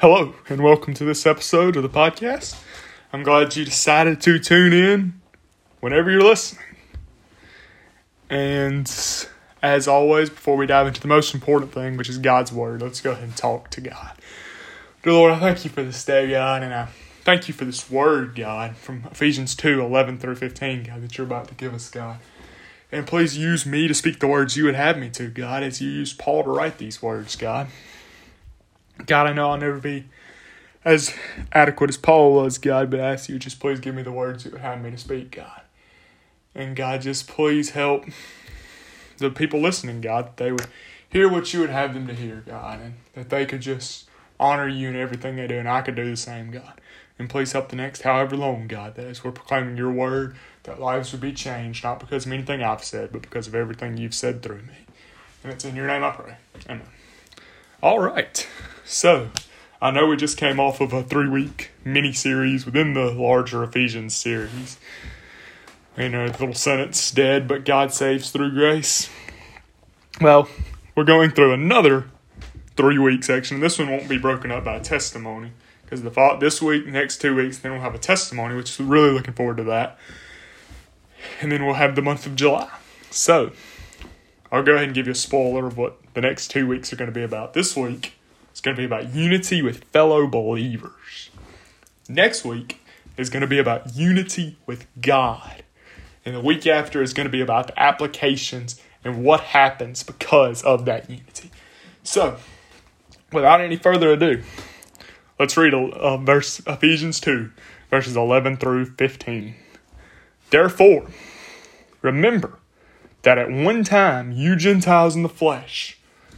Hello, and welcome to this episode of the podcast. I'm glad you decided to tune in whenever you're listening. And as always, before we dive into the most important thing, which is God's Word, let's go ahead and talk to God. Dear Lord, I thank you for this day, God, and I thank you for this Word, God, from Ephesians 2 11 through 15, God, that you're about to give us, God. And please use me to speak the words you would have me to, God, as you used Paul to write these words, God. God, I know I'll never be as adequate as Paul was, God, but I ask you just please give me the words you would have me to speak, God. And God, just please help the people listening, God, that they would hear what you would have them to hear, God, and that they could just honor you in everything they do, and I could do the same, God. And please help the next however long, God, that as we're proclaiming your word, that lives would be changed, not because of anything I've said, but because of everything you've said through me. And it's in your name I pray. Amen. All right. So, I know we just came off of a three week mini series within the larger Ephesians series. You know, the little sentence, dead, but God saves through grace. Well, we're going through another three week section. This one won't be broken up by testimony because the thought this week, next two weeks, then we'll have a testimony, which is really looking forward to that. And then we'll have the month of July. So, I'll go ahead and give you a spoiler of what the next two weeks are going to be about. This week, it's going to be about unity with fellow believers. Next week is going to be about unity with God. And the week after is going to be about the applications and what happens because of that unity. So, without any further ado, let's read uh, verse Ephesians 2, verses 11 through 15. Therefore, remember that at one time you Gentiles in the flesh,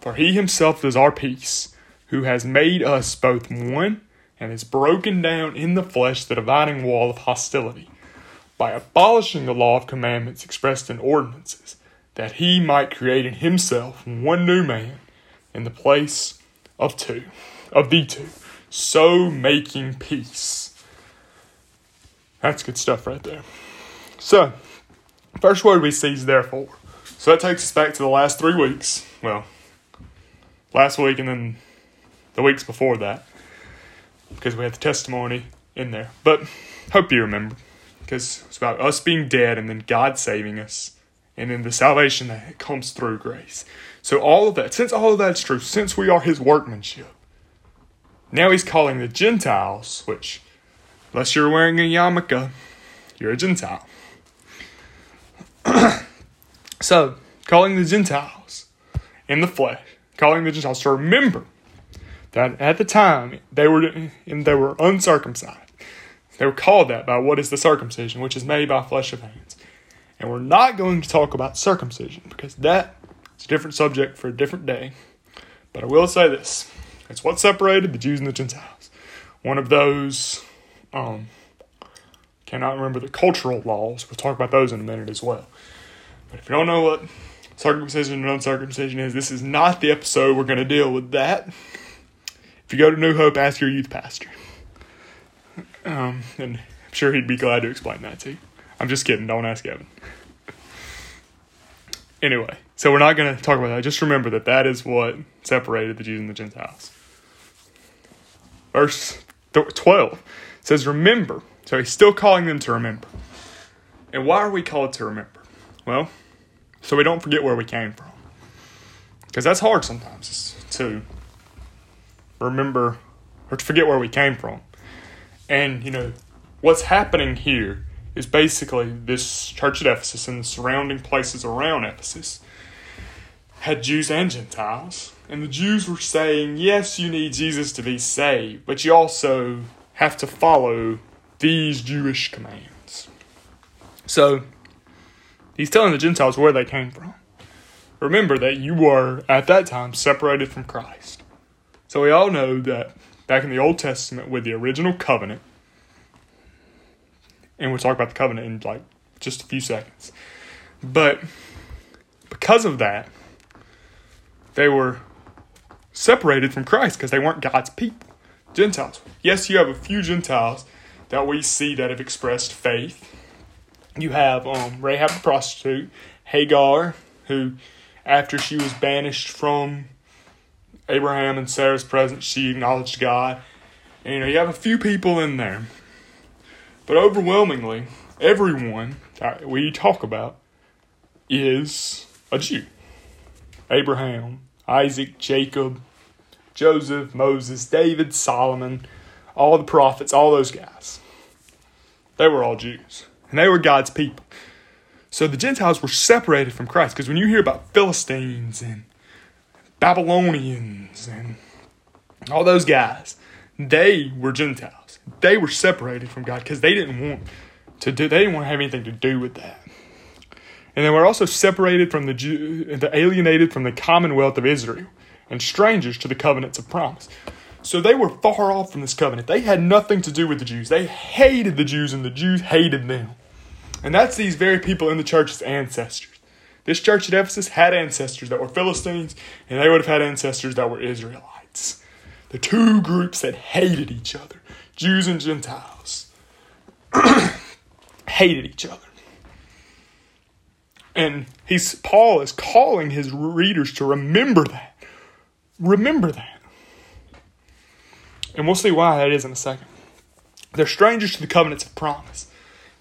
For he himself is our peace who has made us both one and has broken down in the flesh the dividing wall of hostility by abolishing the law of commandments expressed in ordinances, that he might create in himself one new man in the place of two, of the two, so making peace. That's good stuff right there. So, first word we see is therefore. So that takes us back to the last three weeks. Well, last week and then the weeks before that because we had the testimony in there. But hope you remember because it's about us being dead and then God saving us and then the salvation that comes through grace. So all of that, since all of that's true, since we are his workmanship, now he's calling the Gentiles, which unless you're wearing a yarmulke, you're a Gentile. so, calling the Gentiles in the flesh, calling the Gentiles to remember that at the time they were and they were uncircumcised. They were called that by what is the circumcision, which is made by flesh of hands. And we're not going to talk about circumcision because that is a different subject for a different day. But I will say this: it's what separated the Jews and the Gentiles. One of those, um, cannot remember the cultural laws. We'll talk about those in a minute as well. But if you don't know what circumcision and uncircumcision is, this is not the episode we're going to deal with that. If you go to New Hope, ask your youth pastor. Um, and I'm sure he'd be glad to explain that to you. I'm just kidding. Don't ask Evan. Anyway, so we're not going to talk about that. Just remember that that is what separated the Jews and the Gentiles. Verse 12 says, Remember. So he's still calling them to remember. And why are we called to remember? Well, so we don't forget where we came from. Because that's hard sometimes to remember or to forget where we came from. And, you know, what's happening here is basically this church at Ephesus and the surrounding places around Ephesus had Jews and Gentiles. And the Jews were saying, yes, you need Jesus to be saved, but you also have to follow these Jewish commands. So, he's telling the Gentiles where they came from. Remember that you were, at that time, separated from Christ. So we all know that back in the Old Testament with the original covenant. And we'll talk about the covenant in like just a few seconds. But because of that, they were separated from Christ because they weren't God's people. Gentiles. Yes, you have a few Gentiles that we see that have expressed faith. You have um, Rahab the prostitute, Hagar, who, after she was banished from Abraham and Sarah's presence, she acknowledged God. And you know, you have a few people in there. But overwhelmingly, everyone we talk about is a Jew. Abraham, Isaac, Jacob, Joseph, Moses, David, Solomon, all the prophets, all those guys. They were all Jews, and they were God's people. So the Gentiles were separated from Christ because when you hear about Philistines and Babylonians and all those guys, they were Gentiles. They were separated from God because they didn't want to do. They didn't want to have anything to do with that. And they were also separated from the Jew, alienated from the commonwealth of Israel and strangers to the covenants of promise. So they were far off from this covenant. They had nothing to do with the Jews. They hated the Jews, and the Jews hated them. And that's these very people in the church's ancestors. This church at Ephesus had ancestors that were Philistines, and they would have had ancestors that were Israelites. The two groups that hated each other, Jews and Gentiles, hated each other. And he's Paul is calling his readers to remember that. Remember that. And we'll see why that is in a second. They're strangers to the covenants of promise.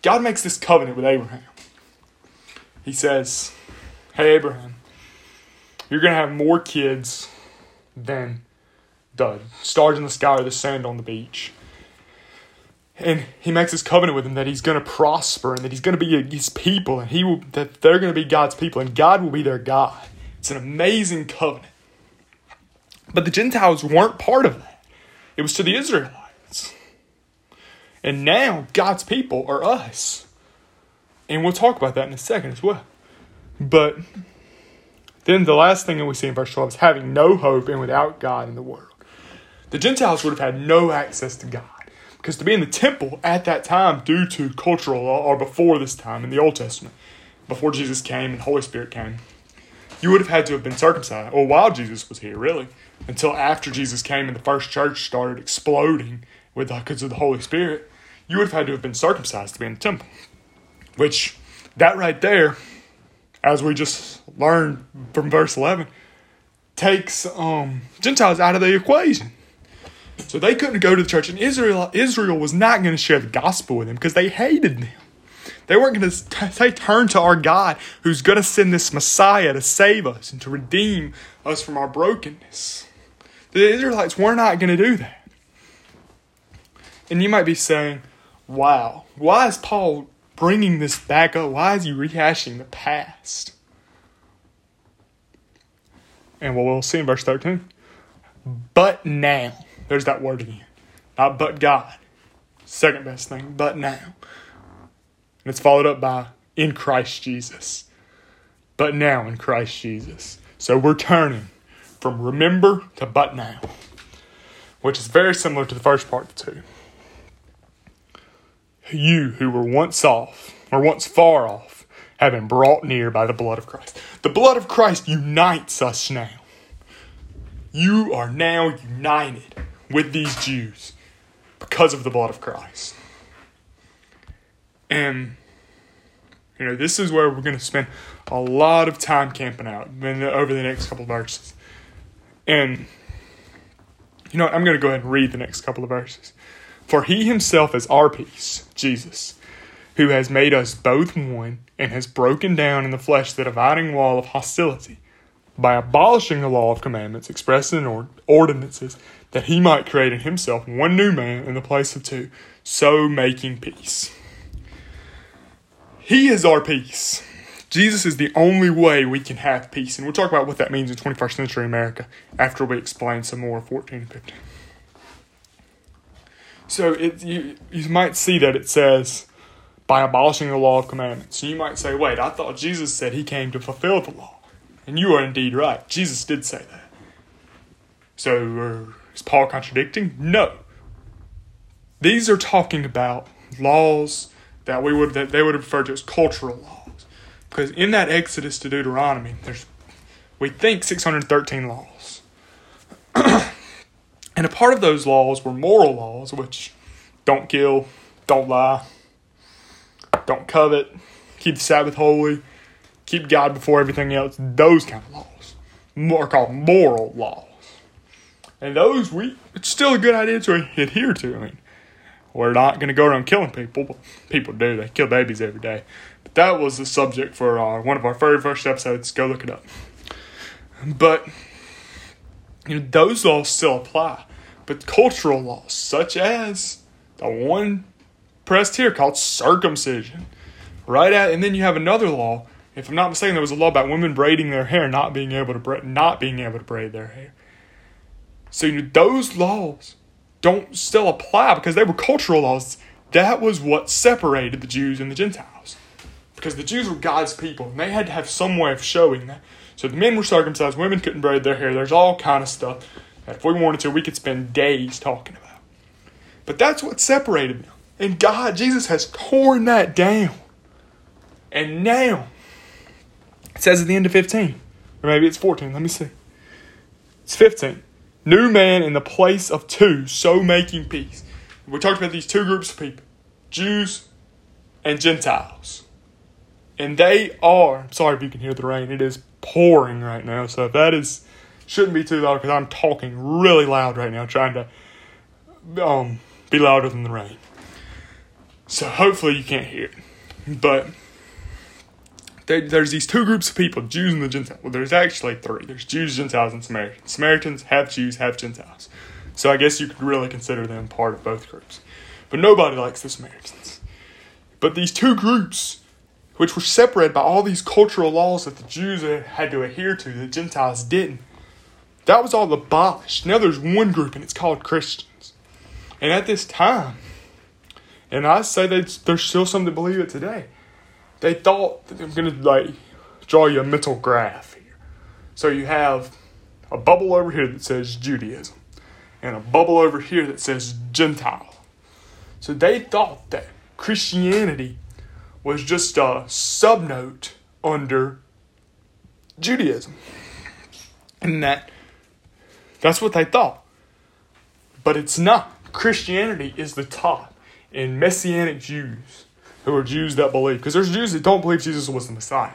God makes this covenant with Abraham. He says, Hey, Abraham, you're going to have more kids than the stars in the sky or the sand on the beach. And he makes this covenant with him that he's going to prosper and that he's going to be his people and he will that they're going to be God's people and God will be their God. It's an amazing covenant. But the Gentiles weren't part of that. It was to the Israelites. And now God's people are us. And we'll talk about that in a second as well. But then the last thing that we see in verse 12 is having no hope and without God in the world. The Gentiles would have had no access to God. Because to be in the temple at that time, due to cultural law, or before this time in the Old Testament, before Jesus came and Holy Spirit came, you would have had to have been circumcised, or while Jesus was here, really, until after Jesus came and the first church started exploding with the because of the Holy Spirit, you would have had to have been circumcised to be in the temple. Which, that right there, as we just learned from verse 11, takes um, Gentiles out of the equation. So they couldn't go to the church, and Israel Israel was not going to share the gospel with them because they hated them. They weren't going to say, turn to our God who's going to send this Messiah to save us and to redeem us from our brokenness. The Israelites were not going to do that. And you might be saying, wow, why is Paul bringing this back up? Why is he rehashing the past? And what we'll see in verse 13. But now. There's that word again. Not but God. Second best thing, but now. And it's followed up by in Christ Jesus. But now in Christ Jesus. So we're turning from remember to but now, which is very similar to the first part of the two. You who were once off, or once far off, have been brought near by the blood of Christ. The blood of Christ unites us now. You are now united with these Jews because of the blood of Christ. And, you know, this is where we're going to spend a lot of time camping out over the next couple of verses. And, you know, I'm going to go ahead and read the next couple of verses. For he himself is our peace, Jesus, who has made us both one and has broken down in the flesh the dividing wall of hostility by abolishing the law of commandments expressed in ordinances, that he might create in himself one new man in the place of two, so making peace. He is our peace. Jesus is the only way we can have peace. And we'll talk about what that means in 21st century America after we explain some more of 14 and 15. So it, you, you might see that it says, by abolishing the law of commandments. You might say, wait, I thought Jesus said he came to fulfill the law. And you are indeed right. Jesus did say that. So uh, Is Paul contradicting? No. These are talking about laws that we would that they would refer to as cultural laws. Because in that Exodus to Deuteronomy, there's we think 613 laws. and a part of those laws were moral laws, which don't kill, don't lie, don't covet, keep the Sabbath holy, keep God before everything else. Those kind of laws are called moral laws. And those we it's still a good idea to adhere to. I mean, we're not going to go around killing people, but people do. They kill babies every day. But that was the subject for uh, one of our very first episodes. Go look it up. But you know those laws still apply. But cultural laws, such as the one pressed here called circumcision, right at, and then you have another law. If I'm not mistaken, there was a law about women braiding their hair, not being able to braid, not being able to braid their hair. So you know, those laws don't still apply because they were cultural laws. That was what separated the Jews and the Gentiles. Because the Jews were God's people, and they had to have some way of showing that. So the men were circumcised, women couldn't braid their hair. There's all kind of stuff that if we wanted to, we could spend days talking about. But that's what separated them. And God, Jesus has torn that down. And now, it says at the end of 15, or maybe it's 14, let me see. It's 15 new man in the place of two, so making peace. We talked about these two groups of people Jews and Gentiles. And they are, sorry if you can hear the rain, it is pouring right now. So if that is, shouldn't be too loud because I'm talking really loud right now, trying to um, be louder than the rain. So hopefully you can't hear it. But there's these two groups of people, Jews and the Gentiles. Well, there's actually three. There's Jews, Gentiles, and Samaritans. Samaritans have Jews, have Gentiles. So I guess you could really consider them part of both groups. But nobody likes the Samaritans. But these two groups, which were separated by all these cultural laws that the Jews had to adhere to, the Gentiles didn't, that was all abolished. Now there's one group, and it's called Christians. And at this time, and I say that there's still some that believe it today they thought that I'm gonna like draw you a mental graph here. So you have a bubble over here that says Judaism, and a bubble over here that says Gentile. So they thought that Christianity was just a subnote under Judaism. And that that's what they thought. But it's not. Christianity is the top in Messianic Jews who are Jews that believe. Because there's Jews that don't believe Jesus was the Messiah.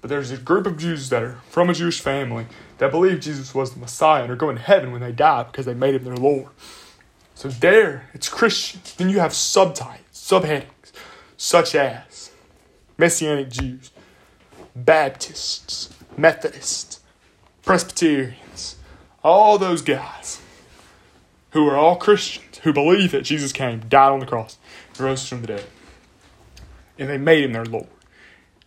But there's a group of Jews that are from a Jewish family that believe Jesus was the Messiah and are going to heaven when they die because they made him their Lord. So there, it's Christians. Then you have subtypes, subheadings, such as Messianic Jews, Baptists, Methodists, Presbyterians, all those guys who are all Christians who believe that Jesus came, died on the cross, rose from the dead and they made him their Lord.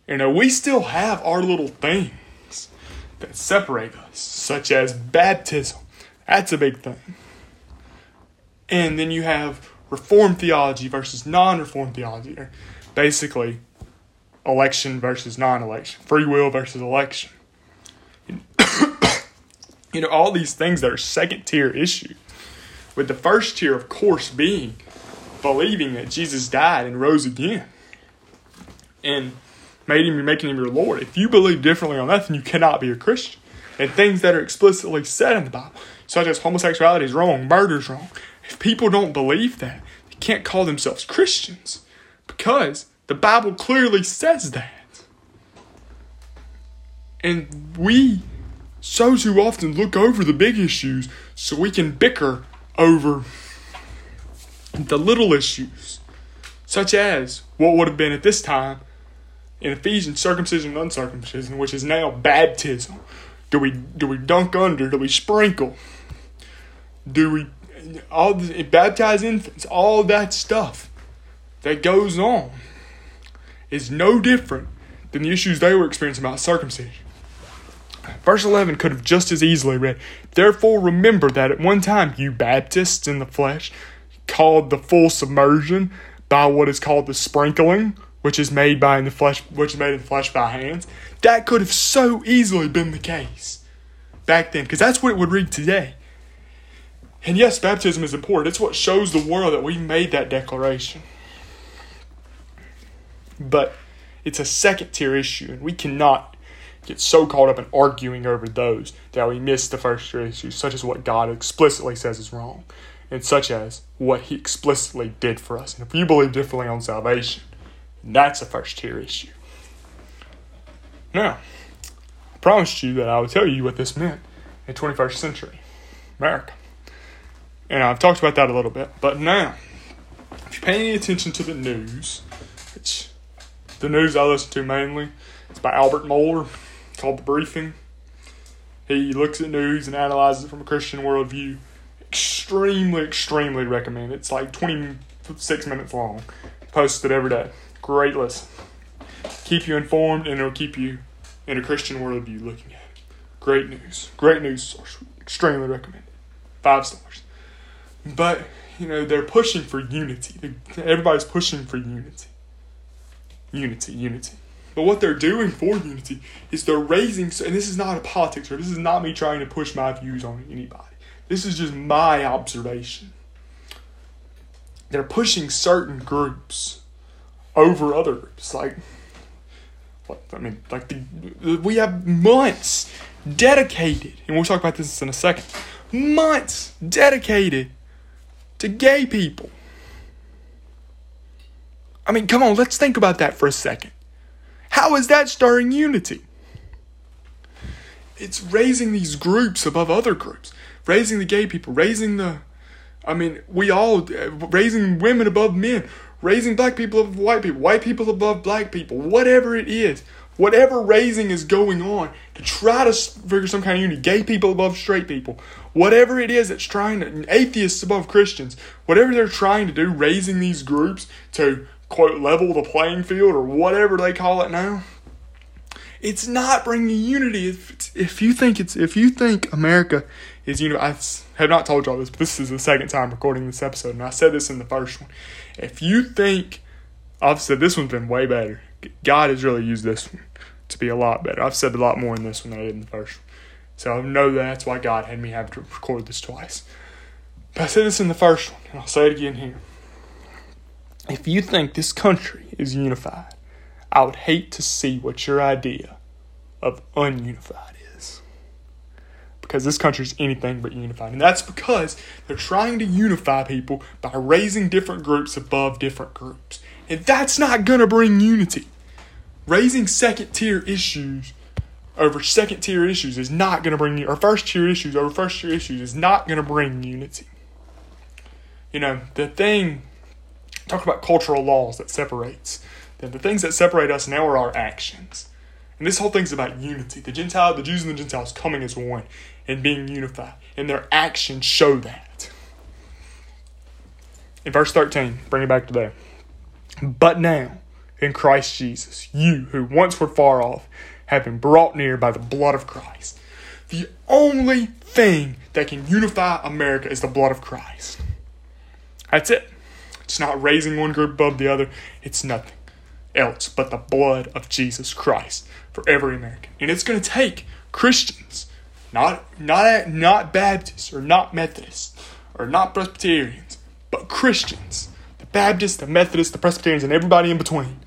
You know, we still have our little things that separate us, such as baptism. That's a big thing. And then you have Reformed theology versus non Reformed theology. Basically, election versus non election, free will versus election. You know, all these things that are second tier issues. With the first tier, of course, being believing that Jesus died and rose again and made him making him your Lord. If you believe differently on that, then you cannot be a Christian. And things that are explicitly said in the Bible, such as homosexuality is wrong, murder is wrong. If people don't believe that, they can't call themselves Christians because the Bible clearly says that. And we so too often look over the big issues so we can bicker over the little issues, such as what would have been at this time in Ephesians, circumcision and uncircumcision, which is now baptism. Do we do we dunk under? Do we sprinkle? Do we all the, baptize infants? All that stuff that goes on is no different than the issues they were experiencing about circumcision. Verse 11 could have just as easily read, Therefore remember that at one time you Baptists in the flesh called the full submersion by what is called the sprinkling which is made by in the flesh, which is made in the flesh by hands. That could have so easily been the case back then, because that's what it would read today. And yes, baptism is important. It's what shows the world that we made that declaration. But it's a second tier issue, and we cannot get so caught up in arguing over those that we miss the first tier issues, such as what God explicitly says is wrong, and such as what He explicitly did for us. And if you believe differently on salvation, that's a first tier issue. Now, I promised you that I would tell you what this meant in 21st century America. And I've talked about that a little bit. But now, if you pay any attention to the news, which the news I listen to mainly, it's by Albert Mohler called The Briefing. He looks at news and analyzes it from a Christian worldview. Extremely, extremely recommend. It's like 26 minutes long. Posted every day. Great listen. Keep you informed and it'll keep you in a Christian worldview looking at it. Great news. Great news source. Extremely recommended. Five stars. But, you know, they're pushing for unity. Everybody's pushing for unity. Unity, unity. But what they're doing for unity is they're raising, and this is not a politics, or this is not me trying to push my views on anybody. This is just my observation. They're pushing certain groups over other groups. Like, what, I mean, like the, we have months dedicated, and we'll talk about this in a second. Months dedicated to gay people. I mean, come on, let's think about that for a second. How is that starting unity? It's raising these groups above other groups, raising the gay people, raising the, I mean, we all, uh, raising women above men, raising black people above white people, white people above black people, whatever it is, whatever raising is going on to try to figure some kind of unity, gay people above straight people, whatever it is that's trying to, atheists above Christians, whatever they're trying to do, raising these groups to quote level the playing field or whatever they call it now. It's not bringing unity. If, if you think it's if you think America is you know I have not told y'all this, but this is the second time recording this episode, and I said this in the first one. If you think I've said this one's been way better, God has really used this one to be a lot better. I've said a lot more in this one than I did in the first one. So I know that's why God had me have to record this twice. But I said this in the first one, and I'll say it again here. If you think this country is unified, I would hate to see what your idea of ununified is. Because this country is anything but unified. And that's because they're trying to unify people by raising different groups above different groups. And that's not going to bring unity. Raising second tier issues over second tier issues is not going to bring or first tier issues over first tier issues is not going to bring unity. You know, the thing talk about cultural laws that separates them. The things that separate us now are our actions. And this whole thing's about unity. The Gentile, the Jews and the Gentiles coming as one and being unified. And their actions show that. In verse 13, bring it back to there. But now, in Christ Jesus, you who once were far off have been brought near by the blood of Christ. The only thing that can unify America is the blood of Christ. That's it. It's not raising one group above the other. It's nothing else but the blood of Jesus Christ for every American. And it's going to take Christians, not not not Baptists or not Methodists or not Presbyterians, but Christians, the Baptists, the Methodists, the Presbyterians, and everybody in between,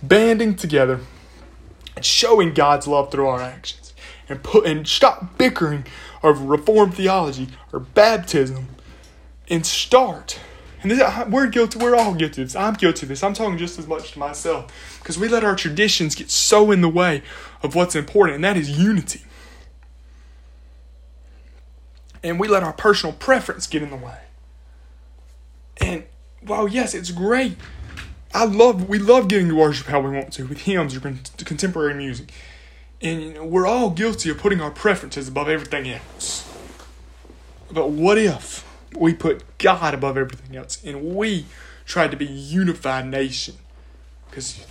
banding together and showing God's love through our actions, and put and stop bickering over Reformed theology or baptism, and start and this, uh, we're guilty. We're all guilty of this. I'm guilty of this. I'm talking just as much to myself because we let our traditions get so in the way of what's important, and that is unity. And we let our personal preference get in the way. And while yes, it's great. I love we love getting to worship how we want to with hymns or contemporary music, and we're all guilty of putting our preferences above everything else. But what if? We put God above everything else, and we tried to be unified nation. Because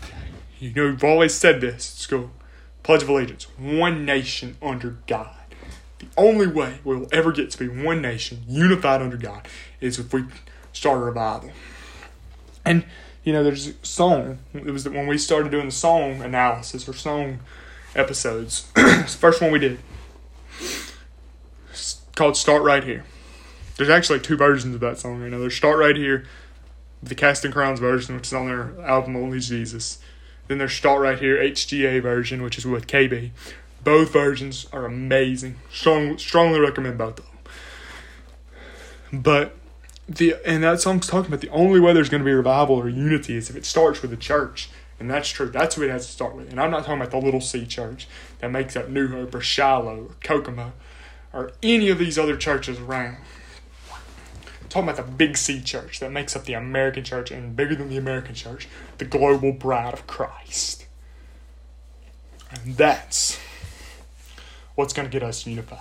you know we've always said this. Let's go. Pledge of Allegiance: one nation under God. The only way we will ever get to be one nation, unified under God, is if we start a revival. And you know, there's a song. It was when we started doing the song analysis or song episodes. it's the first one we did. It's called "Start Right Here." There's actually two versions of that song right now. There's Start Right Here, the Casting Crowns version, which is on their album Only Jesus. Then there's Start Right Here HGA version, which is with KB. Both versions are amazing. Strong, strongly recommend both of them. But the and that song's talking about the only way there's going to be revival or unity is if it starts with the church, and that's true. That's what it has to start with. And I'm not talking about the little C church that makes up New Hope or Shiloh or Kokomo or any of these other churches around. Talking about the big C church that makes up the American church and bigger than the American church, the global bride of Christ. And that's what's going to get us unified.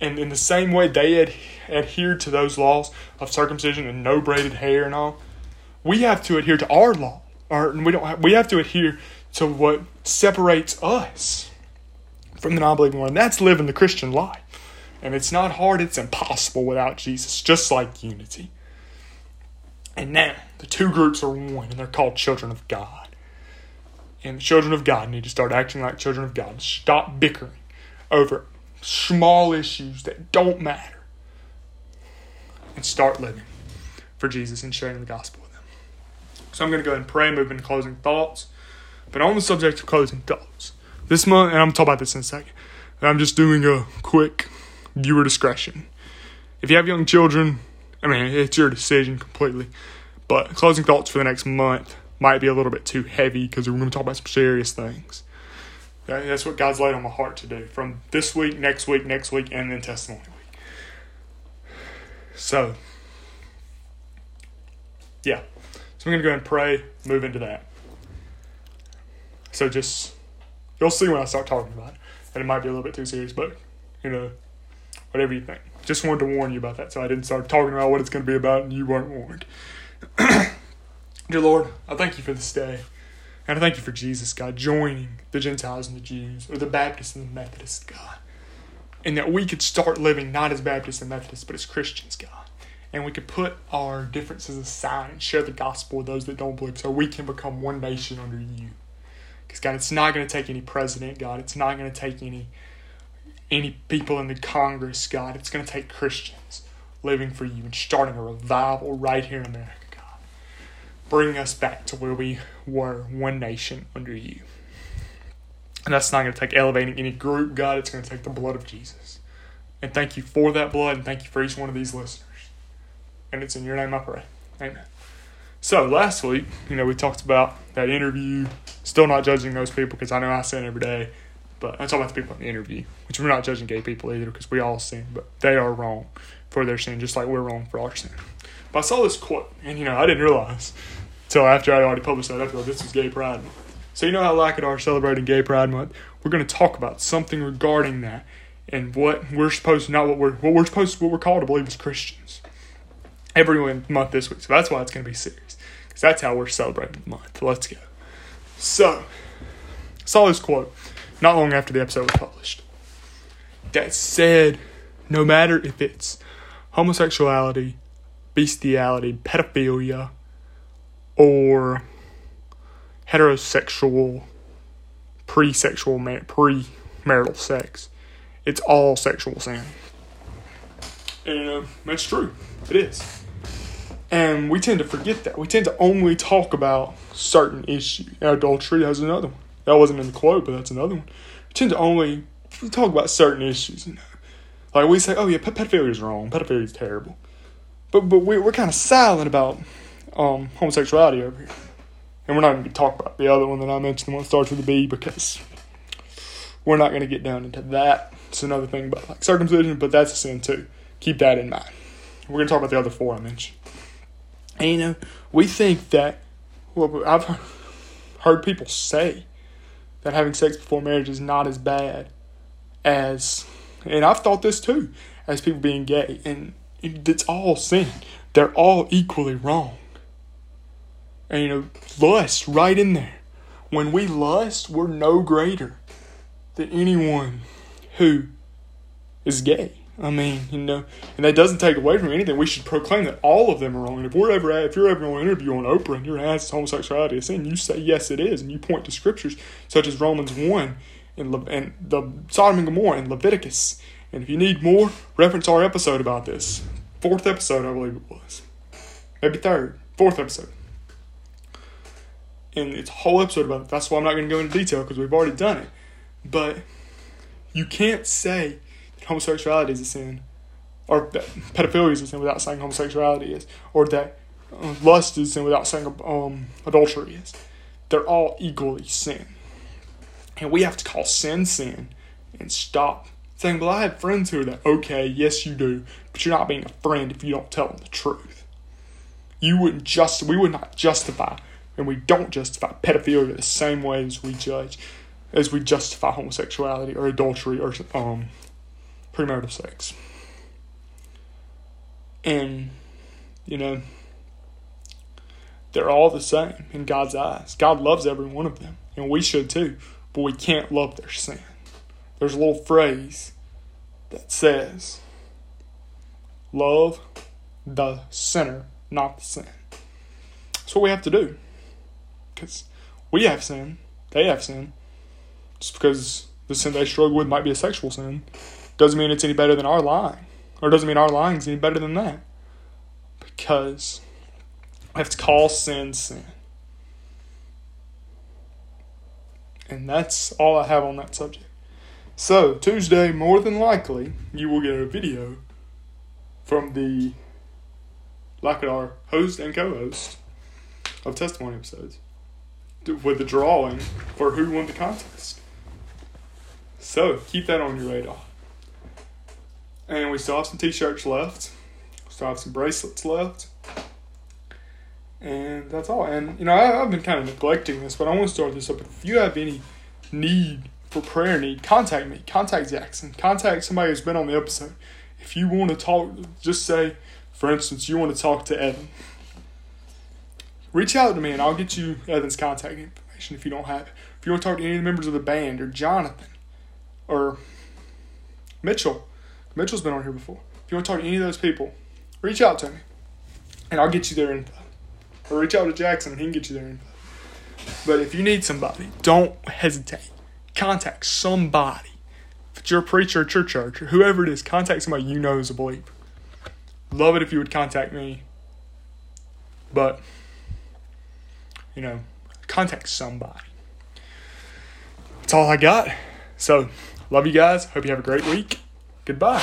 And in the same way they ad- adhered to those laws of circumcision and no braided hair and all, we have to adhere to our law. Or we don't. Have, we have to adhere to what separates us from the non-believing world. And that's living the Christian life. And it's not hard. It's impossible without Jesus. Just like unity. And now the two groups are one, and they're called children of God. And the children of God need to start acting like children of God. Stop bickering over small issues that don't matter and start living for Jesus and sharing the gospel with them. So I'm going to go ahead and pray move into closing thoughts. But on the subject of closing thoughts, this month, and I'm talking about this in a second, I'm just doing a quick viewer discretion. If you have young children, I mean, it's your decision completely. But closing thoughts for the next month might be a little bit too heavy because we're going to talk about some serious things. That's what God's laid on my heart to do from this week, next week, next week, and then testimony week. So, yeah. So I'm going to go and pray, move into that. So just, you'll see when I start talking about it. And it might be a little bit too serious, but, you know, whatever you think. Just wanted to warn you about that so I didn't start talking about what it's going to be about and you weren't warned. Dear Lord, I thank you for this day. And I thank you for Jesus, God, joining the Gentiles and the Jews, or the Baptists and the Methodists, God. And that we could start living not as Baptists and Methodists, but as Christians, God. And we could put our differences aside and share the gospel with those that don't believe so we can become one nation under you. Because, God, it's not going to take any president, God. It's not going to take any, any people in the Congress, God. It's going to take Christians living for you and starting a revival right here in America God. bring us back to where we were one nation under you. And that's not going to take elevating any group, God. It's going to take the blood of Jesus. And thank you for that blood, and thank you for each one of these listeners. And it's in your name I pray. Amen. So last week, you know, we talked about that interview. Still not judging those people because I know I sin every day. But I'm talking about the people in the interview, which we're not judging gay people either because we all sin, but they are wrong for their sin, just like we're wrong for our sin. But I saw this quote, and you know, I didn't realize until after I'd already published that episode, this was Gay Pride Month. So you know how like it are celebrating Gay Pride Month? We're going to talk about something regarding that and what we're supposed not what we're, what we're supposed what we're called to believe as Christians. Every month this week. So that's why it's going to be serious. Because that's how we're celebrating the month. Let's go. So, I saw this quote not long after the episode was published that said, no matter if it's homosexuality, bestiality, pedophilia, or heterosexual, pre-sexual, pre-marital sex. It's all sexual sin. And uh, that's true. It is. And we tend to forget that. We tend to only talk about certain issues. Adultery has another one. That wasn't in the quote, but that's another one. We tend to only talk about certain issues. You know? Like we say, oh yeah, pedophilia is wrong. Pedophilia is terrible. But but we, we're kind of silent about um, homosexuality over here. And we're not going to talk about the other one that I mentioned, the one that starts with a B, because we're not going to get down into that. It's another thing about like circumcision, but that's a sin too. Keep that in mind. We're going to talk about the other four I mentioned. And you know, we think that, well, I've heard people say that having sex before marriage is not as bad as, and I've thought this too, as people being gay. And it's all sin. They're all equally wrong. And you know, lust right in there. When we lust, we're no greater than anyone who is gay. I mean, you know, and that doesn't take away from anything. We should proclaim that all of them are wrong. And if we're ever, if you're ever on an interview on Oprah and you're asked homosexuality a sin, you say yes, it is, and you point to scriptures such as Romans one and, Le- and the Sodom and Gomorrah and Leviticus And if you need more, reference our episode about this. Fourth episode, I believe it was. Maybe third. Fourth episode. And it's a whole episode about it. That's why I'm not going to go into detail because we've already done it. But you can't say homosexuality is a sin or pedophilia is a sin without saying homosexuality is, or that uh, lust is sin without saying um, adultery is. They're all equally sin. And we have to call sin sin and stop saying, well, I have friends who are that. Okay, yes, you do, but you're not being a friend if you don't tell them the truth. You wouldn't just, we would not justify, and we don't justify pedophilia the same way as we judge, as we justify homosexuality or adultery or um, premarital sex. And, you know, they're all the same in God's eyes. God loves every one of them, and we should too, but we can't love their sin. There's a little phrase that says, Love the sinner, not the sin. That's what we have to do. Because we have sin, they have sin. Just because the sin they struggle with might be a sexual sin doesn't mean it's any better than our line, Or doesn't mean our lying's any better than that. Because I have to call sin sin. And that's all I have on that subject. So, Tuesday, more than likely, you will get a video from the, our host and co host of testimony episodes with the drawing for who won the contest. So, keep that on your radar. And we still have some t shirts left, we still have some bracelets left. And that's all. And, you know, I, have been kind of neglecting this, but I want to start this up. If you have any need for prayer need, contact me. Contact Jackson. Contact somebody who's been on the episode. If you want to talk, just say, for instance, you want to talk to Evan. Reach out to me and I'll get you Evan's contact information if you don't have it. If you want to talk to any of the members of the band or Jonathan or Mitchell, Mitchell's been on here before. If you want to talk to any of those people, reach out to me and I'll get you their info. Or reach out to Jackson and he can get you their info. But if you need somebody, don't hesitate. Contact somebody. If it's your preacher at your church or whoever it is, contact somebody you know is a believer. Love it if you would contact me. But, you know, contact somebody. That's all I got. So, love you guys. Hope you have a great week. Goodbye.